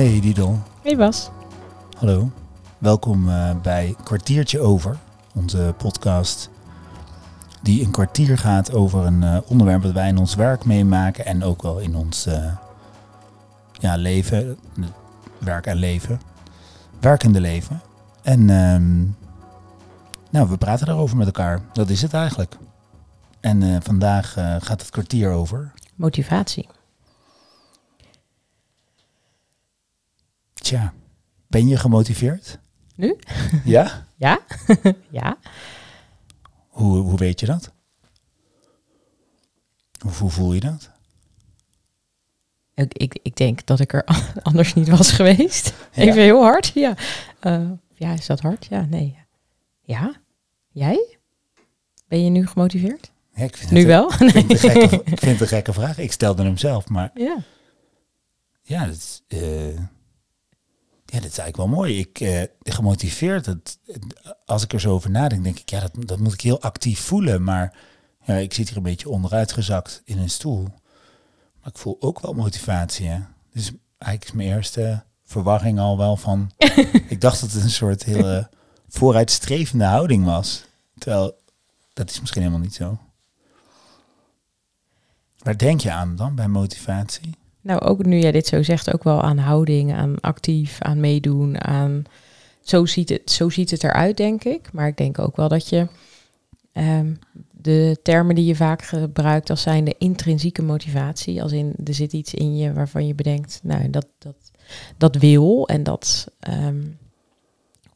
Hey Didel, Hey Bas. hallo. Welkom eh, bij Kwartiertje Over, onze podcast die een kwartier gaat over een eh, onderwerp dat wij in ons werk meemaken en ook wel in ons eh, ja, leven, werk en leven, werkende leven. En ehm, nou, we praten daarover met elkaar. Dat is het eigenlijk. En eh, vandaag eh, gaat het kwartier over. Motivatie. Tja, ben je gemotiveerd? Nu? Ja? Ja? ja. Hoe, hoe weet je dat? Of hoe voel je dat? Ik, ik, ik denk dat ik er anders niet was geweest. Ja. Even heel hard. Ja. Eh, ja, is dat hard? Ja, nee. Ja? Jij? Ben je nu gemotiveerd? Ja, ik vind Nu het, wel? Ik vind, het een gekke, ik vind het een gekke vraag. Ik stelde hem zelf, maar Ja. ja, dat is, eh, dat is eigenlijk wel mooi. Ik eh, gemotiveerd. Het, het- als ik er zo over nadenk, denk ik, ja, dat, dat moet ik heel actief voelen. Maar ja, ik zit hier een beetje onderuitgezakt in een stoel. Maar ik voel ook wel motivatie. Hè? Dus eigenlijk is mijn eerste verwarring al wel van. ik dacht dat het een soort hele vooruitstrevende houding was. Terwijl dat is misschien helemaal niet zo. Waar denk je aan dan bij motivatie? Nou, ook nu jij dit zo zegt, ook wel aan houding, aan actief, aan meedoen, aan... Zo ziet het, zo ziet het eruit, denk ik. Maar ik denk ook wel dat je ehm, de termen die je vaak gebruikt als zijn de intrinsieke motivatie, als in er zit iets in je waarvan je bedenkt, nou, dat, dat, dat wil en dat... ehm,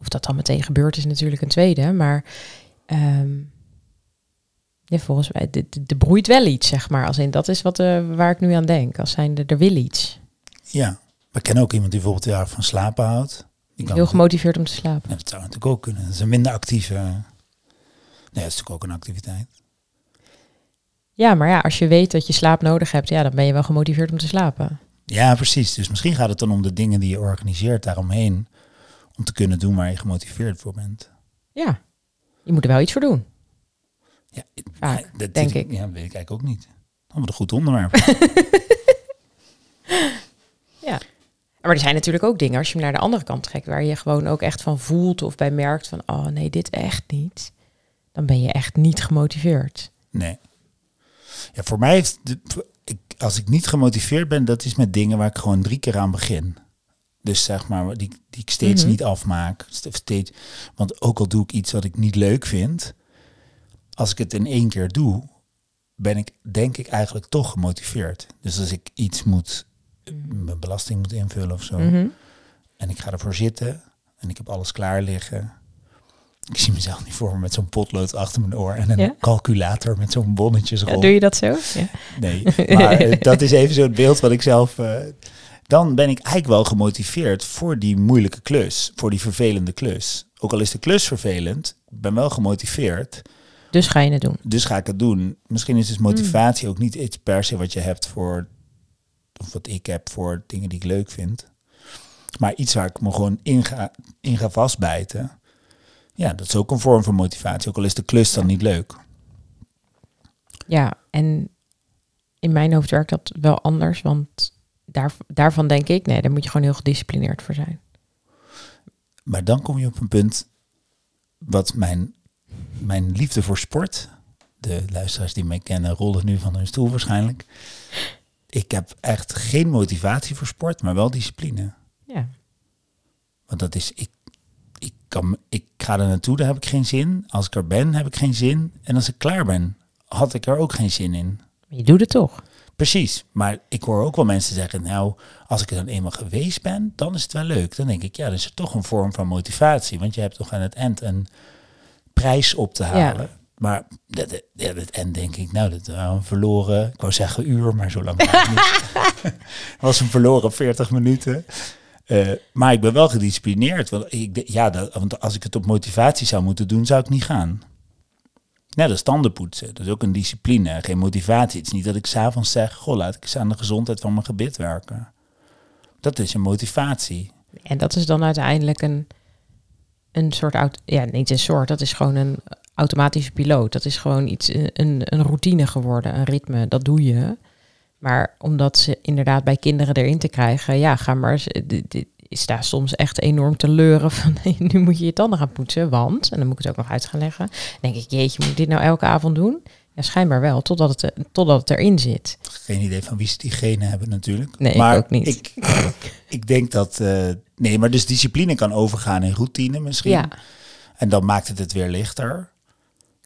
of dat dan meteen gebeurt is natuurlijk een tweede, maar... ehm, ja, volgens mij, de broeit wel iets, zeg maar. Als in, dat is wat, eh, waar ik nu aan denk. Als zijn er, er wil iets. Ja, we kennen ook iemand die bijvoorbeeld heel erg van slapen houdt. Die kan Heel gemotiveerd om te slapen. Ja, dat zou natuurlijk ook kunnen. Dat is een minder actieve... Nee, dat is natuurlijk ook een activiteit. Ja, maar ja, als je weet dat je slaap nodig hebt, ja, dan ben je wel gemotiveerd om te slapen. Ja, precies. Dus misschien gaat het dan om de dingen die je organiseert daaromheen. Om te kunnen doen waar je gemotiveerd voor bent. Ja, je moet er wel iets voor doen. Ja, Vaak, ja, dat denk ik. Ja, dat weet ik eigenlijk ook niet. Dan wordt een goed onderwerp. Ja. Maar er zijn natuurlijk ook dingen, als je hem naar de andere kant trekt, waar je gewoon ook echt van voelt of bij merkt van, oh nee, dit echt niet. Dan ben je echt niet gemotiveerd. Nee. Ja, voor mij heeft... De, ik, als ik niet gemotiveerd ben, dat is met dingen waar ik gewoon drie keer aan begin. Dus zeg maar, die, die ik steeds Mhm. niet afmaak. Steeds, want ook al doe ik iets wat ik niet leuk vind, als ik het in één keer doe, ben ik denk ik eigenlijk toch gemotiveerd. Dus als ik iets moet, mijn belasting moet invullen of zo, Mhm. en ik ga ervoor zitten en ik heb alles klaar liggen. Ik zie mezelf niet voor me met zo'n potlood achter mijn oor en een Ja? calculator met zo'n bonnetjesrol. Ja, doe je dat zo? Ja. Nee, maar eh, dat is even zo'n beeld wat ik zelf... eh, dan ben ik eigenlijk wel gemotiveerd voor die moeilijke klus, voor die vervelende klus. Ook al is de klus vervelend, ik ben wel gemotiveerd, Dus ga je het doen. dus ga ik het doen. Misschien is dus motivatie ook niet iets per se wat je hebt voor, of wat ik heb voor dingen die ik leuk vind. Maar iets waar ik me gewoon in ga, in ga vastbijten. Ja, dat is ook een vorm van motivatie, ook al is de klus dan niet leuk. Ja, en in mijn hoofd werkt dat wel anders, want daar, daarvan denk ik, nee, daar moet je gewoon heel gedisciplineerd voor zijn. Maar dan kom je op een punt wat mijn, mijn liefde voor sport, de luisteraars die mij kennen rollen nu van hun stoel waarschijnlijk. Ik heb echt geen motivatie voor sport, maar wel discipline. Ja, Want dat is, ik, ik, kan, ik ga er naartoe, daar heb ik geen zin. Als ik er ben, heb ik geen zin. En als ik klaar ben, had ik er ook geen zin in. maar je doet het toch. Precies, maar ik hoor ook wel mensen zeggen, nou, als ik er dan eenmaal geweest ben, dan is het wel leuk. Dan denk ik, ja, dan is er toch een vorm van motivatie, want je hebt toch aan het eind een prijs op te halen. Maar dat, dat- ja, dat eind denk ik, nou, dat was een verloren, ik wou zeggen uur, maar zo lang niet. Was een verloren 40 minuten. Eh, maar ik ben wel gedisciplineerd. Want, ik, ja, dat, want als ik het op motivatie zou moeten doen, zou ik niet gaan. Net als tanden poetsen. Dat is ook een discipline, geen motivatie. Het is niet dat ik s'avonds zeg, goh, laat ik eens aan de gezondheid van mijn gebit werken. Dat is een motivatie. En dat is dan uiteindelijk een, een soort, aut- ja, niet een soort, dat is gewoon een automatische piloot. Dat is gewoon iets, een, een routine geworden, een ritme, dat doe je. Maar omdat ze inderdaad bij kinderen erin te krijgen, ja, ga maar eens, is daar soms echt enorm te leuren van nee, nu moet je je tanden gaan poetsen, want, en dan moet ik het ook nog uit gaan leggen, denk ik, jeetje, moet ik dit nou elke avond doen? Ja, schijnbaar wel, totdat het, totdat het erin zit. Geen idee van wie ze die genen hebben natuurlijk. Nee, maar ik ook niet. Ik, ik denk dat, uh, nee, maar dus discipline kan overgaan in routine misschien. Ja. En dan maakt het het weer lichter.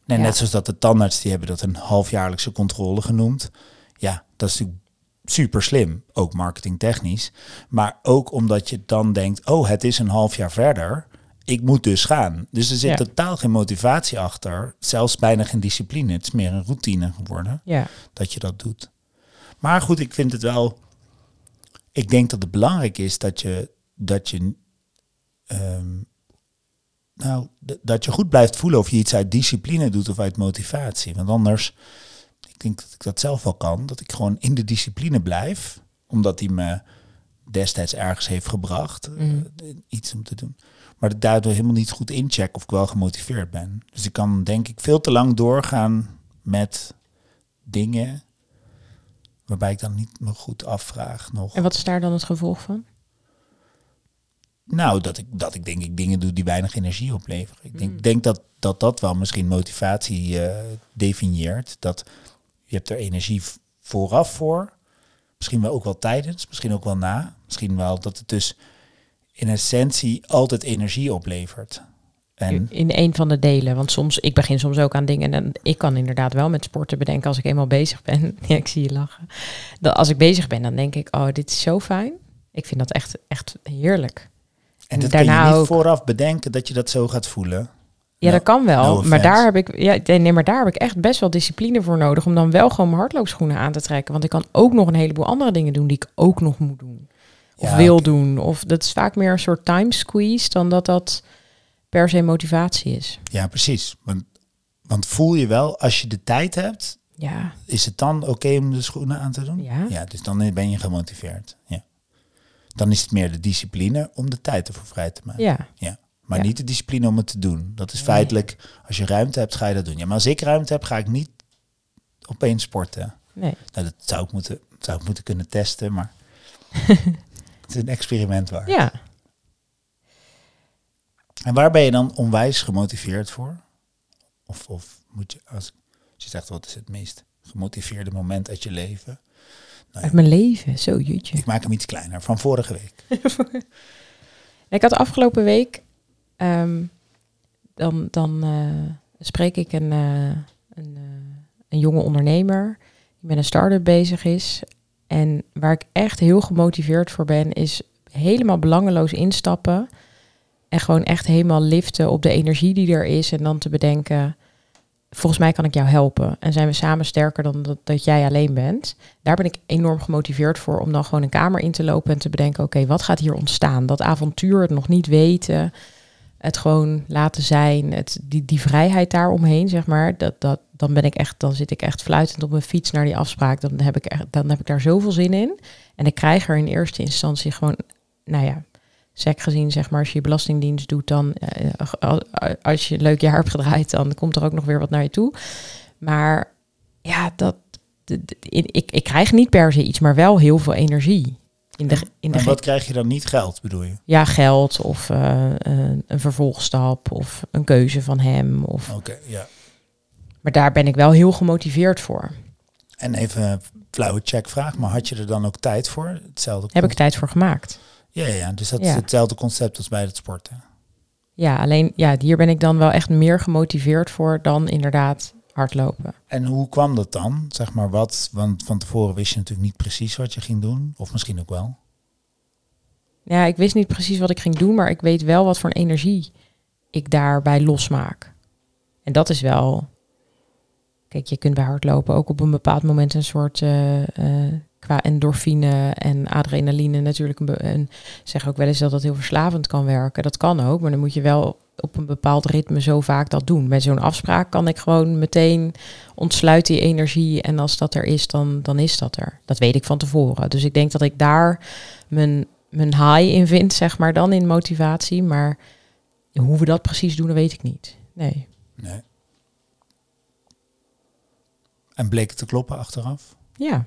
Ja. net zoals dat de tandarts, die hebben dat een halfjaarlijkse controle genoemd. Ja, dat is natuurlijk super slim, ook marketingtechnisch. Maar ook omdat je dan denkt, oh, het is een half jaar verder. Ik moet dus gaan. Dus er zit Ja. totaal geen motivatie achter. Zelfs bijna geen discipline. Het is meer een routine geworden Ja, dat je dat doet. Maar goed, ik vind het wel. Ik denk dat het belangrijk is dat je dat je ehm, nou dat je goed blijft voelen of je iets uit discipline doet of uit motivatie. Want anders, ik denk dat ik dat zelf wel kan, dat ik gewoon in de discipline blijf, omdat die me destijds ergens heeft gebracht, eh, Mhm. iets om te doen. Maar dat daardoor helemaal niet goed incheck of ik wel gemotiveerd ben. Dus ik kan denk ik veel te lang doorgaan met dingen waarbij ik dan niet me goed afvraag nog. en wat is daar dan het gevolg van? Nou, dat ik, dat ik denk ik dingen doe die weinig energie opleveren. Ik denk, Mm. denk dat, dat dat wel misschien motivatie eh, definieert. Dat je hebt er energie vooraf voor. Misschien wel ook wel tijdens, misschien ook wel na. Misschien wel dat het dus in essentie altijd energie oplevert. En In een van de delen. Want soms, ik begin soms ook aan dingen. En ik kan inderdaad wel met sporten bedenken als ik eenmaal bezig ben. Ja, ik zie je lachen. Dat als ik bezig ben, dan denk ik, oh, dit is zo fijn. Ik vind dat echt, echt heerlijk. En dat daarna kun je niet ook. vooraf bedenken dat je dat zo gaat voelen. Ja, No- dat kan wel. no maar daar heb ik, ja, nee, maar daar heb ik echt best wel discipline voor nodig om dan wel gewoon mijn hardloopschoenen aan te trekken. Want ik kan ook nog een heleboel andere dingen doen die ik ook nog moet doen. Of Ja, wil doen. Of dat is vaak meer een soort time squeeze dan dat dat per se motivatie is. Ja, precies. Want, want voel je wel, als je de tijd hebt, Ja, is het dan oké om de schoenen aan te doen? Ja. Ja, dus dan ben je gemotiveerd. Ja. Dan is het meer de discipline om de tijd ervoor vrij te maken. ja. Ja. Maar Ja. niet de discipline om het te doen. Dat is feitelijk, als je ruimte hebt, ga je dat doen. Ja, maar als ik ruimte heb, ga ik niet opeens sporten. Nee. Nou, dat zou ik moeten, zou ik moeten kunnen testen, maar het is een experiment waar. Ja. En waar ben je dan onwijs gemotiveerd voor? Of, of moet je, als, als je zegt, wat is het meest gemotiveerde moment uit je leven? Uit mijn leven. Zo, jutje. Ik maak hem iets kleiner, van vorige week. Ik had afgelopen week, ehm, dan, dan eh, spreek ik een, eh, een, eh, een jonge ondernemer die met een start-up bezig is. En waar ik echt heel gemotiveerd voor ben, is helemaal belangeloos instappen. En gewoon echt helemaal liften op de energie die er is. En dan te bedenken, volgens mij kan ik jou helpen. En zijn we samen sterker dan dat, dat jij alleen bent. Daar ben ik enorm gemotiveerd voor om dan gewoon een kamer in te lopen en te bedenken, oké, wat gaat hier ontstaan? Dat avontuur, het nog niet weten, het gewoon laten zijn, het, die, die vrijheid daaromheen, zeg maar, dat, dat, dan ben ik echt, dan zit ik echt fluitend op mijn fiets naar die afspraak. Dan heb ik, echt, dan heb ik daar zoveel zin in. En ik krijg er in eerste instantie gewoon, nou ja, sec gezien, zeg maar, als je je belastingdienst doet, dan eh, als- als je een leuk jaar hebt gedraaid, dan komt er ook nog weer wat naar je toe. Maar ja, dat, ik, ik krijg niet per se iets, maar wel heel veel energie. In de, in de En wat krijg je dan niet? Geld bedoel je? ja, geld of eh, een, vervolgstap of een keuze van hem. Of, Oké, ja. maar daar ben ik wel heel gemotiveerd voor. En even een flauwe checkvraag, maar had je er dan ook tijd voor? Hetzelfde Heb ik tijd voor gemaakt. Ja, ja, ja, dus dat Ja. is hetzelfde concept als bij het sporten. Ja, alleen ja, hier ben ik dan wel echt meer gemotiveerd voor dan inderdaad hardlopen. En hoe kwam dat dan? Zeg maar wat, want van tevoren wist je natuurlijk niet precies wat je ging doen. Of misschien ook wel. Ja, ik wist niet precies wat ik ging doen, maar ik weet wel wat voor een energie ik daarbij losmaak. En dat is wel. Kijk, je kunt bij hardlopen ook op een bepaald moment een soort eh, eh, qua endorfine en adrenaline natuurlijk. Een, een zeg ook wel eens dat dat heel verslavend kan werken. Dat kan ook, maar dan moet je wel op een bepaald ritme zo vaak dat doen. Met zo'n afspraak kan ik gewoon meteen ontsluit die energie en als dat er is, dan, dan is dat er. Dat weet ik van tevoren. Dus ik denk dat ik daar mijn, mijn high in vind, zeg maar, dan in motivatie. Maar hoe we dat precies doen, dat weet ik niet. Nee. Nee. En bleek het te kloppen achteraf? Ja.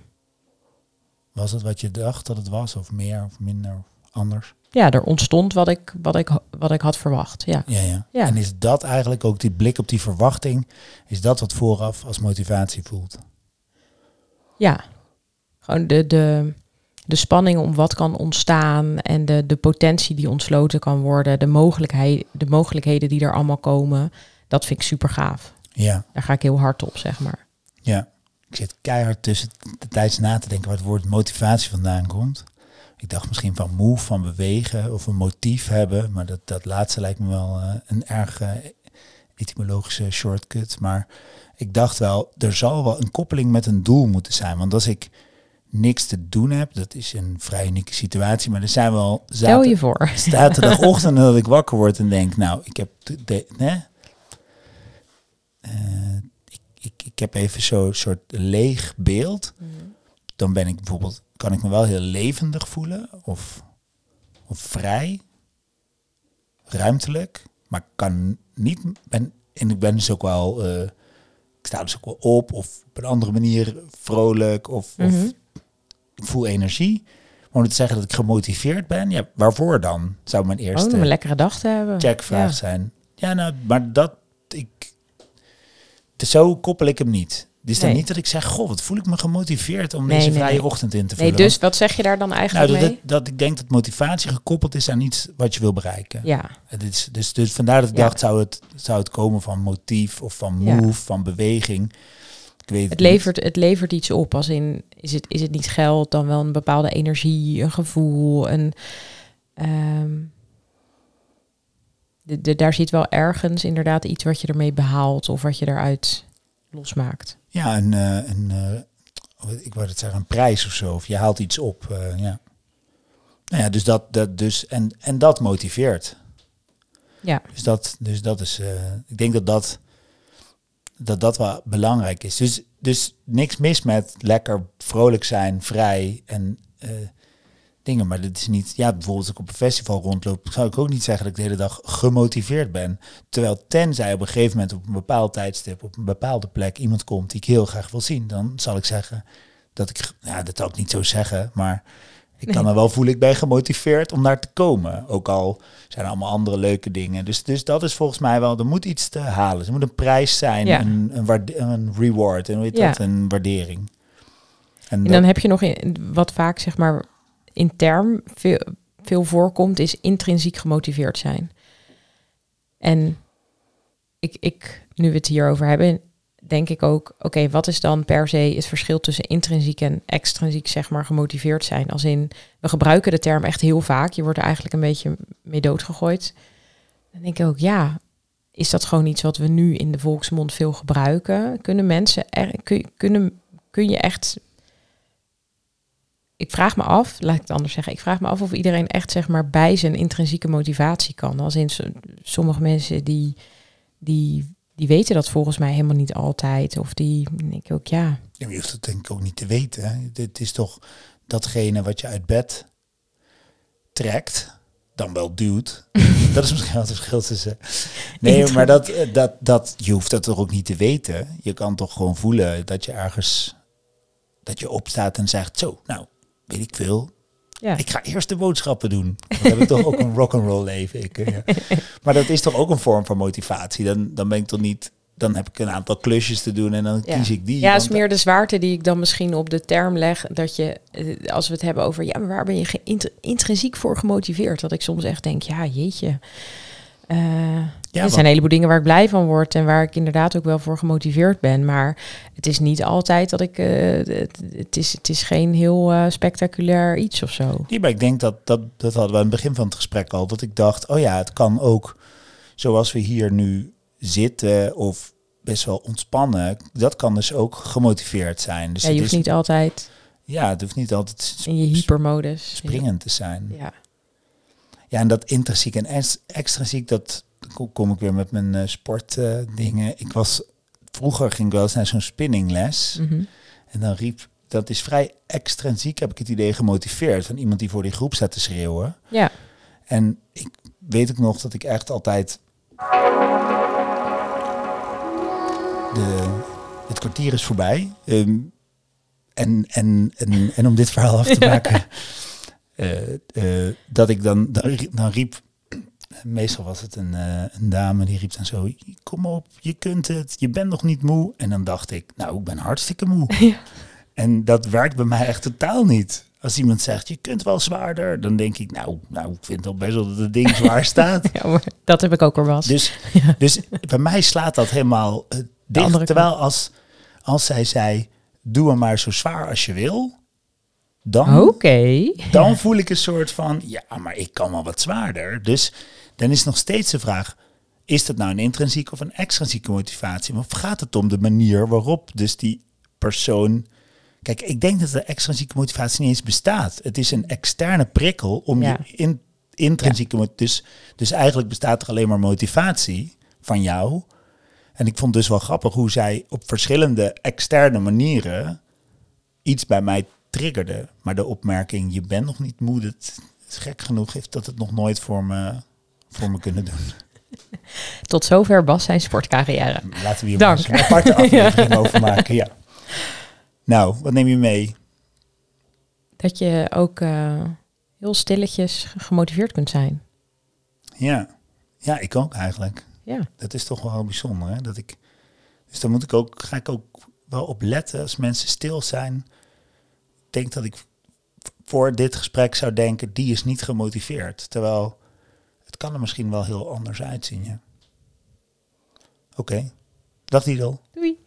Was het wat je dacht dat het was, of meer of minder of anders? Ja, er ontstond wat ik, wat ik, wat ik had verwacht. Ja. Ja, ja. Ja. En is dat eigenlijk ook die blik op die verwachting, is dat wat vooraf als motivatie voelt? Ja, gewoon de, de, de spanning om wat kan ontstaan en de, de potentie die ontsloten kan worden, de, mogelijkheid, de mogelijkheden die er allemaal komen, dat vind ik super gaaf. Ja, Daar ga ik heel hard op, zeg maar. ja. Ik zit keihard tussen de tijds na te denken waar het woord motivatie vandaan komt. Ik dacht misschien van move, van bewegen of een motief hebben. Maar dat, dat laatste lijkt me wel eh, een erg eh, etymologische shortcut. Maar ik dacht wel, er zal wel een koppeling met een doel moeten zijn. Want als ik niks te doen heb, dat is een vrij unieke situatie. Maar er zijn wel Stel je voor. zaterdagochtend dat ik wakker word en denk, nou, ik heb, de, hè? Eh, ik, ik, ik heb even zo'n soort leeg beeld. Dan ben ik bijvoorbeeld, kan ik me wel heel levendig voelen of, of vrij, ruimtelijk, maar kan niet, ben, en ik ben dus ook wel, eh, ik sta dus ook wel op of op een andere manier vrolijk of, of Mhm. ik voel energie. Maar om te zeggen dat ik gemotiveerd ben, ja, waarvoor dan? Zou mijn Gewoon eerste een lekkere dag te hebben. checkvraag Ja. zijn. Ja, nou, maar dat, ik, zo koppel ik hem niet. Is dan Nee. niet dat ik zeg, goh, wat voel ik me gemotiveerd om Nee, deze nee, vrije nee. ochtend in te Nee, vullen. dus wat zeg je daar dan nou, eigenlijk dat, mee? dat, dat ik denk dat motivatie gekoppeld is aan iets wat je wil bereiken. Ja, Het is, dus, dus vandaar dat ik Ja. dacht, zou het, zou het komen van motief of van Ja. move, van beweging. Ik weet het levert, het levert iets op. Als in, is het, is het niet geld, dan wel een bepaalde energie, een gevoel. Een, ehm, de, de, daar zit wel ergens inderdaad iets wat je ermee behaalt of wat je eruit losmaakt. Ja, een, eh, een eh, wat- ik wou het zeggen, een prijs of zo. Of je haalt iets op. eh, ja. Nou ja, dus dat, dat dus, en, en dat motiveert. Ja, Dus dat, dus dat is, eh, ik denk dat dat, dat dat wel belangrijk is. Dus, dus niks mis met lekker vrolijk zijn, vrij en eh, dingen. Maar dit is niet, ja, bijvoorbeeld als ik op een festival rondloop, zou ik ook niet zeggen dat ik de hele dag gemotiveerd ben. Terwijl tenzij op een gegeven moment op een bepaald tijdstip, op een bepaalde plek iemand komt die ik heel graag wil zien, dan zal ik zeggen dat ik, ja, dat zal ik niet zo zeggen, maar ik kan er wel voelen, ik ben gemotiveerd om daar te komen. Ook al zijn er allemaal andere leuke dingen. Dus, dus dat is volgens mij wel, er moet iets te halen. Er moet een prijs zijn, Ja. een, een, reward, en hoe heet Ja. dat, een waardering. En, en dat- dan heb je nog in, wat vaak zeg maar intern veel, veel voorkomt, is intrinsiek gemotiveerd zijn. En ik, ik, nu we het hierover hebben, denk ik ook, oké, wat is dan per se het verschil tussen intrinsiek en extrinsiek, zeg maar, gemotiveerd zijn? Als in, we gebruiken de term echt heel vaak, je wordt er eigenlijk een beetje mee doodgegooid. Dan denk ik ook, ja, is dat gewoon iets wat we nu in de volksmond veel gebruiken? Kunnen mensen, er, kun, kunnen, kun je echt ik vraag me af, laat ik het anders zeggen, ik vraag me af of iedereen echt zeg maar bij zijn intrinsieke motivatie kan. Als in so- sommige mensen die, die, die weten dat volgens mij helemaal niet altijd. Of die denk ik ook, ja, Ja, je hoeft het denk ik ook niet te weten. Hè. Dit is toch datgene wat je uit bed trekt, dan wel duwt. dat is misschien wel het verschil tussen... Nee, maar dat, dat, dat, je hoeft dat toch ook niet te weten. Je kan toch gewoon voelen dat je ergens... Dat je opstaat en zegt, zo, nou, weet ik veel. ja. Ik ga eerst de boodschappen doen. Dan heb ik toch ook een rock'n'roll leven. Ik, eh, ja. Maar dat is toch ook een vorm van motivatie. Dan, dan ben ik toch niet... Dan heb ik een aantal klusjes te doen en dan Ja. kies ik die. Ja, het is meer de zwaarte die ik dan misschien op de term leg. Dat je, eh, als we het hebben over, ja, maar waar ben je intrinsiek voor gemotiveerd? Dat ik soms echt denk, ja, jeetje. Eh, er zijn een heleboel dingen waar ik blij van word en waar ik inderdaad ook wel voor gemotiveerd ben. Maar het is niet altijd dat ik, eh, het, het, is, het is geen heel eh, spectaculair iets of zo. Nee, maar ik denk dat, dat, dat hadden we aan het begin van het gesprek al. Dat ik dacht, oh ja, het kan ook zoals we hier nu zitten of best wel ontspannen. Dat kan dus ook gemotiveerd zijn. Dus Ja, je het hoeft is, niet altijd Ja, het hoeft niet altijd in je hypermodus. springend te zijn. Ja. Ja, en dat intrinsiek en ex- extrinsiek, dat kom- kom ik weer met mijn eh, sportdingen. ik was, vroeger ging ik wel eens naar zo'n spinningles. Mhm. En dan riep, dat is vrij extrinsiek, heb ik het idee, gemotiveerd. Van iemand die voor die groep staat te schreeuwen. ja. En ik weet ook nog dat ik echt altijd de, het kwartier is voorbij. Ehm, en, en, en, en om dit verhaal af te maken, eh, eh, dat ik dan, dan, dan riep, meestal was het een, eh, een dame die riep dan zo, kom op, je kunt het, je bent nog niet moe. En dan dacht ik, nou, ik ben hartstikke moe. Ja. En dat werkt bij mij echt totaal niet. Als iemand zegt, je kunt wel zwaarder, dan denk ik, nou, nou ik vind al best wel dat het ding zwaar staat. Ja, maar dat heb ik ook al was. Dus, dus bij mij slaat dat helemaal uh, dicht. Terwijl als, als zij zei, doe hem maar zo zwaar als je wil, dan, dan voel ik een soort van, ja, maar ik kan wel wat zwaarder. Dus dan is nog steeds de vraag, is dat nou een intrinsieke of een extrinsieke motivatie? Of gaat het om de manier waarop dus die persoon... Kijk, ik denk dat de extrinsieke motivatie niet eens bestaat. Het is een externe prikkel om Ja. je in, intrinsieke... mo- Dus, dus eigenlijk bestaat er alleen maar motivatie van jou. En ik vond dus wel grappig hoe zij op verschillende externe manieren iets bij mij triggerde. Maar de opmerking, je bent nog niet moe, dat is gek genoeg, heeft dat het nog nooit voor me, voor me kunnen doen. Tot zover Bas zijn sportcarrière. Laten we hier Dank. maar een aparte aflevering over maken. Ja. Nou, wat neem je mee? Dat je ook eh, heel stilletjes gemotiveerd kunt zijn. Ja. ja, ik ook eigenlijk. Ja. Dat is toch wel bijzonder. Hè? Dat ik, dus daar moet ik ook, ga ik ook wel op letten als mensen stil zijn. Ik denk dat ik voor dit gesprek zou denken, die is niet gemotiveerd. Terwijl kan er misschien wel heel anders uitzien. Ja. Oké, dag Didel. Doei.